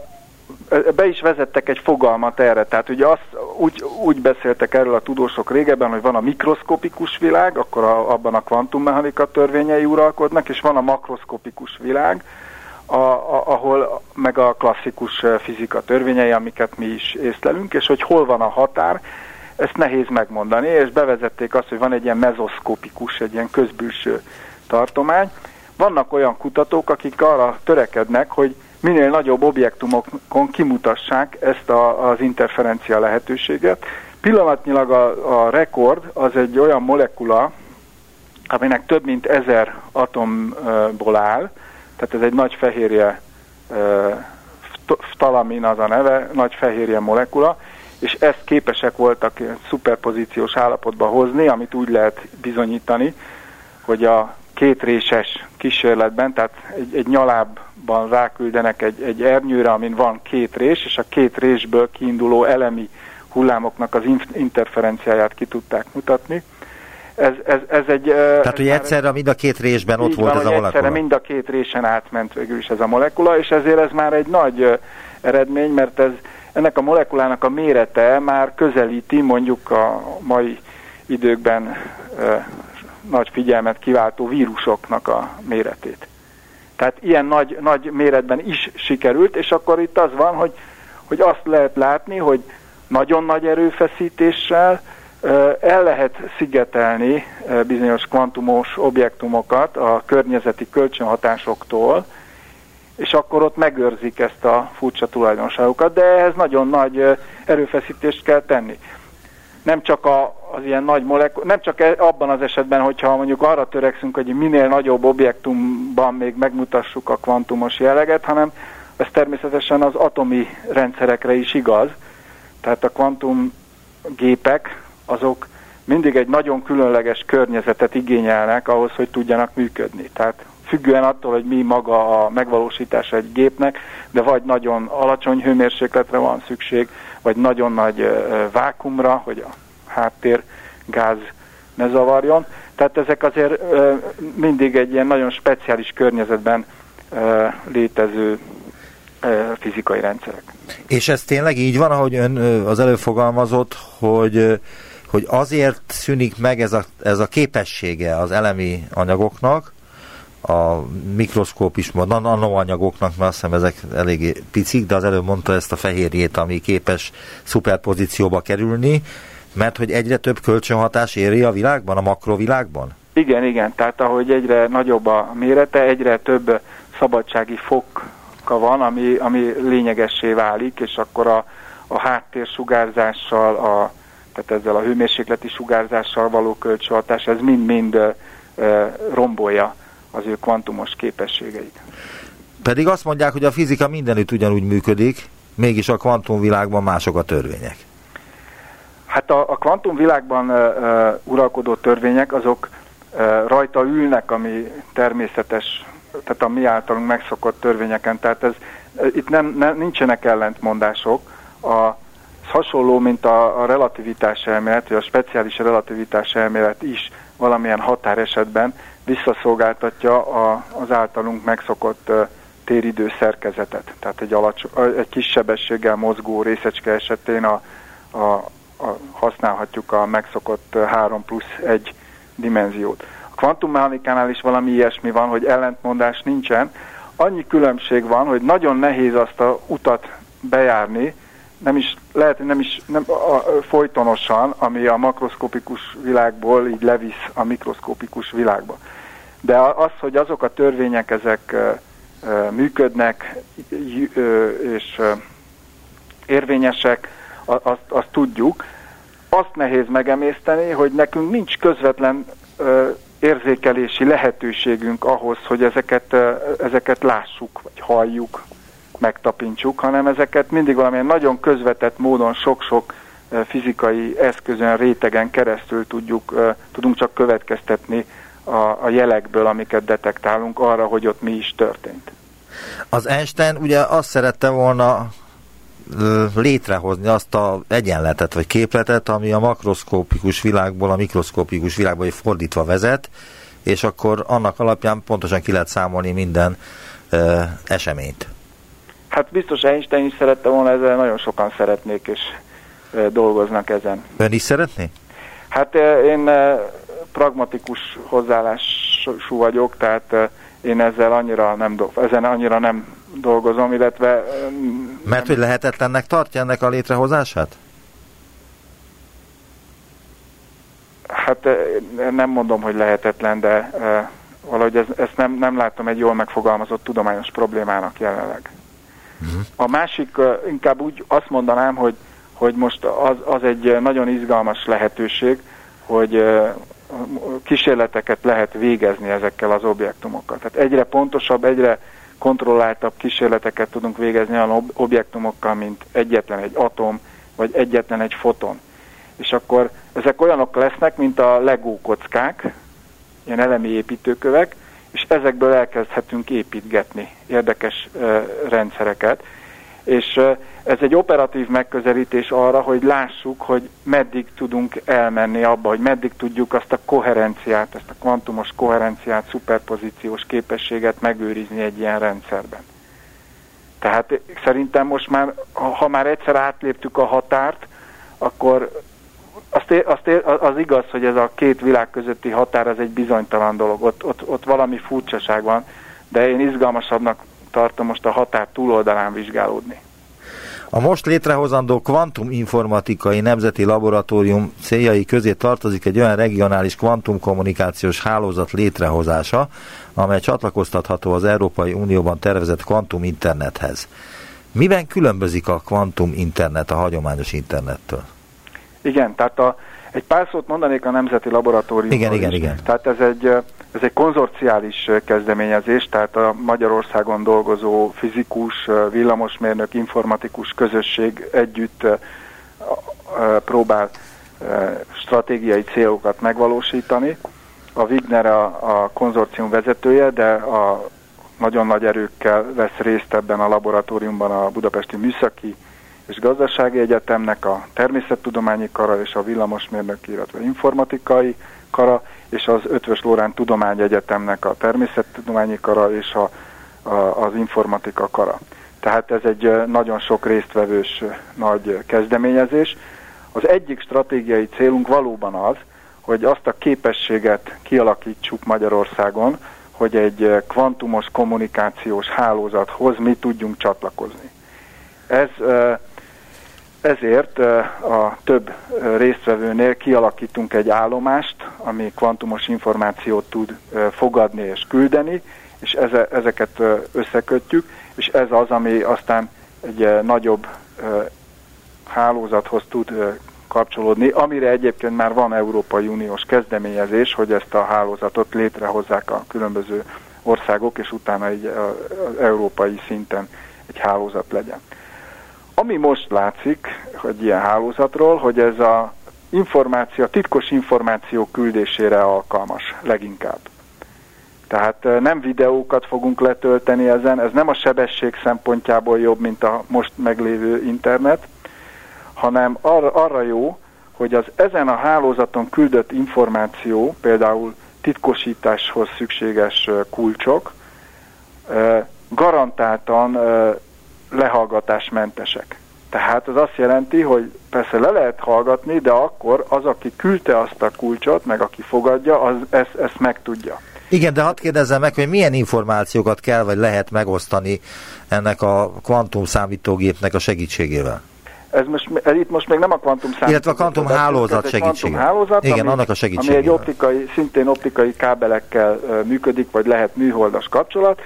be is vezettek egy fogalmat erre, tehát ugye azt úgy, úgy beszéltek erről a tudósok régebben, hogy van a mikroszkopikus világ, akkor a, abban a kvantummechanika törvényei uralkodnak, és van a makroszkopikus világ, a, a, ahol meg a klasszikus fizika törvényei, amiket mi is észlelünk, és hogy hol van a határ, ezt nehéz megmondani, és bevezették azt, hogy van egy ilyen mezoszkopikus, egy ilyen közbülső tartomány. Vannak olyan kutatók, akik arra törekednek, hogy minél nagyobb objektumokon kimutassák ezt a, az interferencia lehetőséget. Pillanatnyilag a, a rekord az egy olyan molekula, aminek több mint ezer atomból áll, tehát ez egy nagy fehérje, ftalamin az a neve, nagy fehérje molekula, és ezt képesek voltak szuperpozíciós állapotba hozni, amit úgy lehet bizonyítani, hogy a kétréses kísérletben, tehát egy, egy nyalábban ráküldenek egy, egy ernyőre, amin van két rés, és a két résből kiinduló elemi hullámoknak az interferenciáját ki tudták mutatni. Ez, ez, ez egy... Tehát, hogy egyszerre mind a két résben ott volt van, ez a molekula? egyszerre mind a két résen átment végül is ez a molekula, és ezért ez már egy nagy eredmény, mert ez ennek a molekulának a mérete már közelíti mondjuk a mai időkben nagy figyelmet kiváltó vírusoknak a méretét. Tehát ilyen nagy, nagy méretben is sikerült, és akkor itt az van, hogy, hogy azt lehet látni, hogy nagyon nagy erőfeszítéssel el lehet szigetelni bizonyos kvantumos objektumokat a környezeti kölcsönhatásoktól, és akkor ott megőrzik ezt a furcsa tulajdonságokat, de ehhez nagyon nagy erőfeszítést kell tenni nem csak a, az ilyen nagy molekul, nem csak e, abban az esetben, hogyha mondjuk arra törekszünk, hogy minél nagyobb objektumban még megmutassuk a kvantumos jelleget, hanem ez természetesen az atomi rendszerekre is igaz. Tehát a kvantum gépek azok mindig egy nagyon különleges környezetet igényelnek ahhoz, hogy tudjanak működni. Tehát függően attól, hogy mi maga a megvalósítása egy gépnek, de vagy nagyon alacsony hőmérsékletre van szükség, vagy nagyon nagy vákumra, hogy a háttér gáz ne zavarjon. Tehát ezek azért mindig egy ilyen nagyon speciális környezetben létező fizikai rendszerek. És ez tényleg így van, ahogy ön az előfogalmazott, hogy hogy azért szűnik meg ez a, ez a képessége az elemi anyagoknak, a mikroszkópis nanoanyagoknak, mert azt hiszem ezek eléggé picik, de az előbb mondta ezt a fehérjét, ami képes szuperpozícióba kerülni, mert hogy egyre több kölcsönhatás éri a világban, a makrovilágban? Igen, igen, tehát ahogy egyre nagyobb a mérete, egyre több szabadsági foka van, ami, ami lényegessé válik, és akkor a, a háttérsugárzással, a, tehát ezzel a hőmérsékleti sugárzással való kölcsönhatás, ez mind-mind rombolja az ő kvantumos képességeit. Pedig azt mondják, hogy a fizika mindenütt ugyanúgy működik, mégis a kvantumvilágban mások a törvények. Hát a, a kvantumvilágban uh, uralkodó törvények azok uh, rajta ülnek, ami természetes, tehát a mi általunk megszokott törvényeken. Tehát ez, itt nem, nem, nincsenek ellentmondások. A, ez hasonló, mint a, a relativitás elmélet, vagy a speciális relativitás elmélet is valamilyen határesetben visszaszolgáltatja a, az általunk megszokott uh, téridő szerkezetet. Tehát egy, alacsony, egy kis sebességgel mozgó részecske esetén a, a, használhatjuk a megszokott 3 plusz 1 dimenziót. A kvantummechanikánál is valami ilyesmi van, hogy ellentmondás nincsen. Annyi különbség van, hogy nagyon nehéz azt a utat bejárni, nem is, lehet, hogy nem is nem, a, a, folytonosan, ami a makroszkopikus világból így levisz a mikroszkopikus világba. De az, hogy azok a törvények ezek működnek és érvényesek, azt, azt tudjuk. Azt nehéz megemészteni, hogy nekünk nincs közvetlen érzékelési lehetőségünk ahhoz, hogy ezeket, ezeket lássuk, vagy halljuk, megtapintsuk, hanem ezeket mindig valamilyen nagyon közvetett módon sok-sok fizikai eszközön, rétegen keresztül tudjuk, tudunk csak következtetni a, a jelekből, amiket detektálunk arra, hogy ott mi is történt. Az Einstein ugye azt szerette volna létrehozni azt a egyenletet vagy képletet, ami a makroszkópikus világból a mikroszkópikus világba fordítva vezet, és akkor annak alapján pontosan ki lehet számolni minden ö, eseményt. Hát biztos Einstein is szerette volna, ezzel nagyon sokan szeretnék, és ö, dolgoznak ezen. Ön is szeretné? Hát ö, én ö, pragmatikus hozzáállású vagyok, tehát én ezzel annyira nem, ezen annyira nem dolgozom, illetve... Mert hogy lehetetlennek tartja ennek a létrehozását? Hát nem mondom, hogy lehetetlen, de valahogy ez, ezt nem, nem látom egy jól megfogalmazott tudományos problémának jelenleg. Uh-huh. A másik, inkább úgy azt mondanám, hogy, hogy most az, az egy nagyon izgalmas lehetőség, hogy kísérleteket lehet végezni ezekkel az objektumokkal. Tehát egyre pontosabb, egyre kontrolláltabb kísérleteket tudunk végezni olyan objektumokkal, mint egyetlen egy atom, vagy egyetlen egy foton. És akkor ezek olyanok lesznek, mint a Lego kockák, ilyen elemi építőkövek, és ezekből elkezdhetünk építgetni érdekes uh, rendszereket. És ez egy operatív megközelítés arra, hogy lássuk, hogy meddig tudunk elmenni abba, hogy meddig tudjuk azt a koherenciát, ezt a kvantumos koherenciát, szuperpozíciós képességet megőrizni egy ilyen rendszerben. Tehát szerintem most már, ha már egyszer átléptük a határt, akkor azt, ér, azt ér, az igaz, hogy ez a két világ közötti határ az egy bizonytalan dolog, ott, ott, ott valami furcsaság van, de én izgalmasabbnak tartom most a határ túloldalán vizsgálódni. A most létrehozandó kvantuminformatikai nemzeti laboratórium céljai közé tartozik egy olyan regionális kvantumkommunikációs hálózat létrehozása, amely csatlakoztatható az Európai Unióban tervezett kvantum internethez. Miben különbözik a kvantum internet a hagyományos internettől? Igen, tehát a, egy pár szót mondanék a Nemzeti Laboratóriumról Igen, igen, igen. Tehát ez egy, ez egy konzorciális kezdeményezés, tehát a Magyarországon dolgozó fizikus, villamosmérnök, informatikus közösség együtt próbál stratégiai célokat megvalósítani. A Wigner a, a konzorcium vezetője, de a nagyon nagy erőkkel vesz részt ebben a laboratóriumban a Budapesti Műszaki és Gazdasági Egyetemnek a Természettudományi Kara és a Villamosmérnöki, illetve Informatikai Kara, és az Ötvös Lórán Tudományegyetemnek a Természettudományi Kara és a, a, az Informatika Kara. Tehát ez egy nagyon sok résztvevős nagy kezdeményezés. Az egyik stratégiai célunk valóban az, hogy azt a képességet kialakítsuk Magyarországon, hogy egy kvantumos kommunikációs hálózathoz mi tudjunk csatlakozni. Ez ezért a több résztvevőnél kialakítunk egy állomást, ami kvantumos információt tud fogadni és küldeni, és ezeket összekötjük, és ez az, ami aztán egy nagyobb hálózathoz tud kapcsolódni, amire egyébként már van Európai Uniós kezdeményezés, hogy ezt a hálózatot létrehozzák a különböző országok, és utána egy európai szinten egy hálózat legyen. Ami most látszik, hogy ilyen hálózatról, hogy ez a információ, titkos információ küldésére alkalmas leginkább. Tehát nem videókat fogunk letölteni ezen, ez nem a sebesség szempontjából jobb, mint a most meglévő internet, hanem arra, arra jó, hogy az ezen a hálózaton küldött információ, például titkosításhoz szükséges kulcsok, garantáltan lehallgatásmentesek. Tehát az azt jelenti, hogy persze le lehet hallgatni, de akkor az, aki küldte azt a kulcsot, meg aki fogadja, az ezt, ezt megtudja. Igen, de hadd kérdezzem meg, hogy milyen információkat kell vagy lehet megosztani ennek a kvantum számítógépnek a segítségével? Ez most, ez itt most még nem a kvantum számítógép. Illetve a kvantum hálózat segítségével. hálózat, Igen, ami, annak a segítségével. Ami egy optikai, szintén optikai kábelekkel működik, vagy lehet műholdas kapcsolat.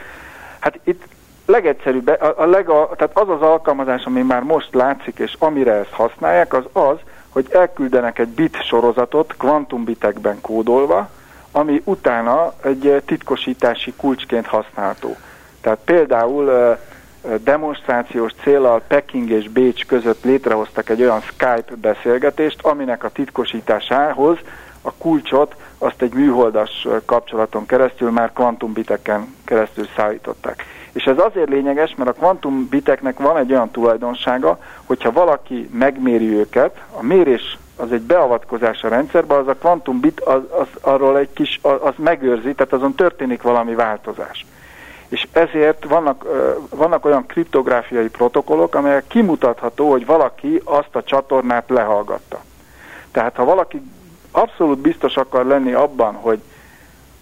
Hát itt legegyszerűbb, a, a lega, tehát az az alkalmazás, ami már most látszik, és amire ezt használják, az az, hogy elküldenek egy bit sorozatot kvantumbitekben kódolva, ami utána egy titkosítási kulcsként használható. Tehát például demonstrációs célral Peking és Bécs között létrehoztak egy olyan Skype beszélgetést, aminek a titkosításához a kulcsot azt egy műholdas kapcsolaton keresztül már kvantumbiteken keresztül szállították. És ez azért lényeges, mert a kvantumbiteknek van egy olyan tulajdonsága, hogyha valaki megméri őket, a mérés az egy beavatkozás a rendszerbe, az a kvantumbit az, az, arról egy kis, az, az megőrzi, tehát azon történik valami változás. És ezért vannak, vannak olyan kriptográfiai protokollok, amelyek kimutatható, hogy valaki azt a csatornát lehallgatta. Tehát ha valaki abszolút biztos akar lenni abban, hogy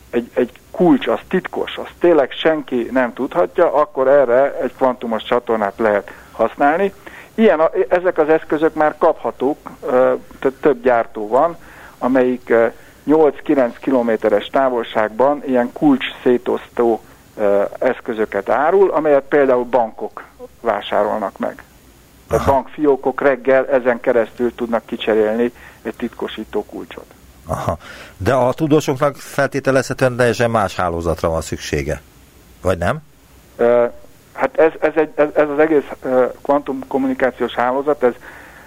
egy, egy kulcs az titkos, azt tényleg senki nem tudhatja, akkor erre egy kvantumos csatornát lehet használni. Ilyen, ezek az eszközök már kaphatók, több gyártó van, amelyik 8-9 kilométeres távolságban ilyen kulcs szétosztó eszközöket árul, amelyet például bankok vásárolnak meg. A bankfiókok reggel ezen keresztül tudnak kicserélni egy titkosító kulcsot. Aha. De a tudósoknak feltételezhetően teljesen más hálózatra van szüksége. Vagy nem? Hát ez, ez, egy, ez, ez az egész kvantum kommunikációs hálózat, ez,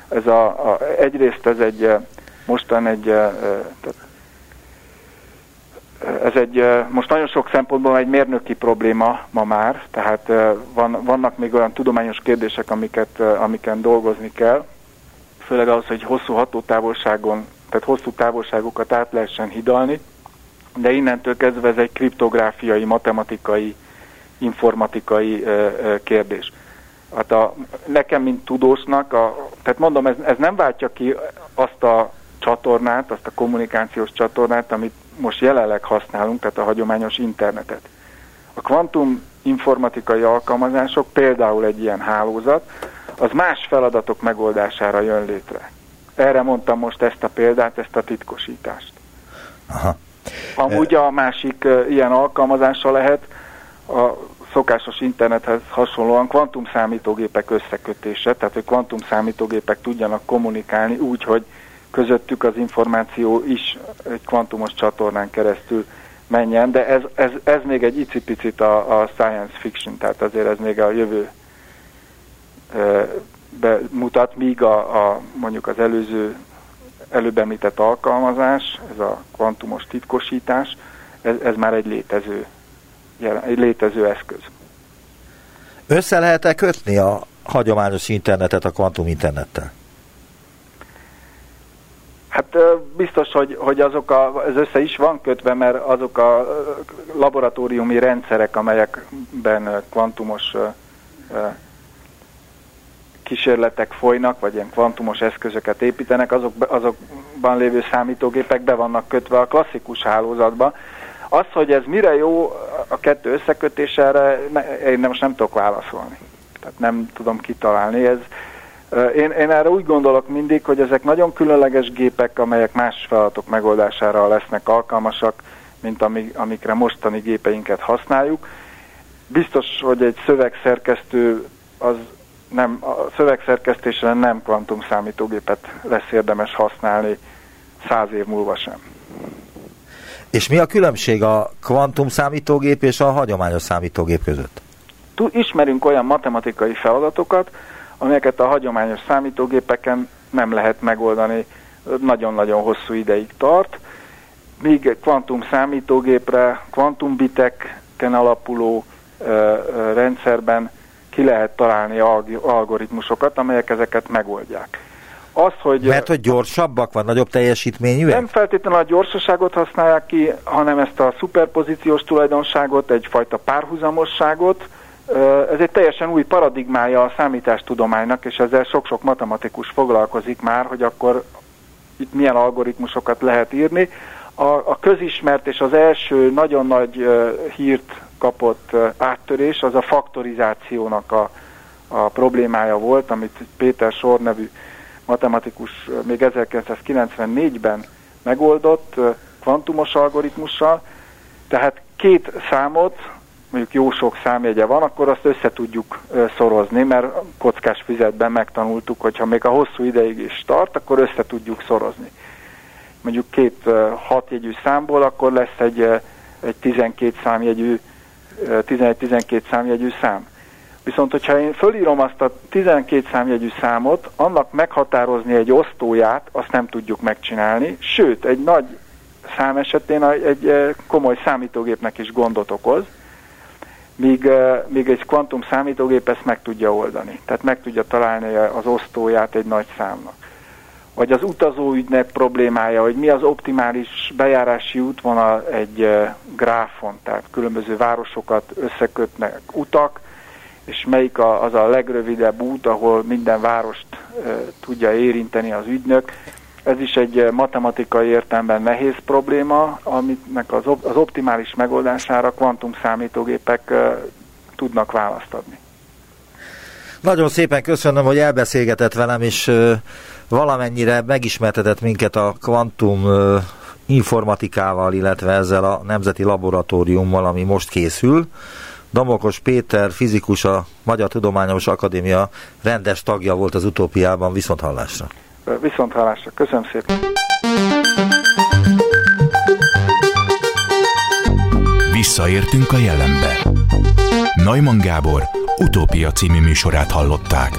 ez a, a, egyrészt ez egy mostan egy, tehát ez egy most nagyon sok szempontból egy mérnöki probléma ma már, tehát van, vannak még olyan tudományos kérdések, amiket, amiken dolgozni kell, főleg az, hogy hosszú hatótávolságon, tehát hosszú távolságokat át lehessen hidalni, de innentől kezdve ez egy kriptográfiai, matematikai, informatikai kérdés. Hát a, nekem, mint tudósnak, a, tehát mondom, ez, ez nem váltja ki azt a csatornát, azt a kommunikációs csatornát, amit most jelenleg használunk, tehát a hagyományos internetet. A kvantum informatikai alkalmazások, például egy ilyen hálózat, az más feladatok megoldására jön létre. Erre mondtam most ezt a példát, ezt a titkosítást. Aha. Amúgy a másik ilyen alkalmazása lehet a szokásos internethez hasonlóan kvantum számítógépek összekötése, tehát hogy kvantum számítógépek tudjanak kommunikálni úgy, hogy közöttük az információ is egy kvantumos csatornán keresztül menjen, de ez, ez, ez még egy icipicit a, a science fiction, tehát azért ez még a jövő mutat, míg a, a, mondjuk az előző előbb említett alkalmazás, ez a kvantumos titkosítás, ez, ez már egy létező, egy létező eszköz. Össze lehet-e kötni a hagyományos internetet a kvantum internettel? Hát biztos, hogy, hogy azok a, ez össze is van kötve, mert azok a laboratóriumi rendszerek, amelyekben kvantumos kísérletek folynak, vagy ilyen kvantumos eszközöket építenek, azok, azokban lévő számítógépek be vannak kötve a klasszikus hálózatba. Az, hogy ez mire jó a kettő összekötés, erre én most nem tudok válaszolni. Tehát nem tudom kitalálni. Ez, én, én erre úgy gondolok mindig, hogy ezek nagyon különleges gépek, amelyek más feladatok megoldására lesznek alkalmasak, mint amik, amikre mostani gépeinket használjuk. Biztos, hogy egy szövegszerkesztő az nem, a szövegszerkesztésre nem kvantum számítógépet lesz érdemes használni száz év múlva sem. És mi a különbség a kvantum számítógép és a hagyományos számítógép között? Ismerünk olyan matematikai feladatokat, amelyeket a hagyományos számítógépeken nem lehet megoldani, nagyon-nagyon hosszú ideig tart, míg kvantum számítógépre, kvantumbiteken alapuló ö, ö, rendszerben ki lehet találni algoritmusokat, amelyek ezeket megoldják. Az, hogy, Mert hogy gyorsabbak van, nagyobb teljesítményűek? Nem feltétlenül a gyorsaságot használják ki, hanem ezt a szuperpozíciós tulajdonságot, egyfajta párhuzamosságot, ez egy teljesen új paradigmája a számítástudománynak, és ezzel sok-sok matematikus foglalkozik már, hogy akkor itt milyen algoritmusokat lehet írni. A, a közismert és az első nagyon nagy hírt kapott áttörés az a faktorizációnak a, a problémája volt, amit Péter Sor nevű matematikus még 1994-ben megoldott kvantumos algoritmussal. Tehát két számot mondjuk jó sok számjegye van, akkor azt össze tudjuk szorozni, mert kockás füzetben megtanultuk, hogyha még a hosszú ideig is tart, akkor össze tudjuk szorozni. Mondjuk két hatjegyű számból, akkor lesz egy, egy 12 számjegyű, 11-12 számjegyű szám. Viszont, hogyha én fölírom azt a 12 számjegyű számot, annak meghatározni egy osztóját, azt nem tudjuk megcsinálni, sőt, egy nagy szám esetén egy komoly számítógépnek is gondot okoz, míg, míg egy kvantum számítógép ezt meg tudja oldani. Tehát meg tudja találni az osztóját egy nagy számnak. Vagy az utazóügynek problémája, hogy mi az optimális bejárási útvonal egy gráfon, tehát különböző városokat összekötnek utak, és melyik a, az a legrövidebb út, ahol minden várost e, tudja érinteni az ügynök. Ez is egy matematikai értelemben nehéz probléma, aminek az, az optimális megoldására kvantum számítógépek tudnak választ adni. Nagyon szépen köszönöm, hogy elbeszélgetett velem, és valamennyire megismertetett minket a kvantum informatikával, illetve ezzel a Nemzeti Laboratóriummal, ami most készül. Damokos Péter, fizikus, a Magyar Tudományos Akadémia rendes tagja volt az utópiában, viszont hallásra. Viszont hallásra, köszönöm szépen. Visszaértünk a jelenbe. Neumann Gábor utópia című műsorát hallották.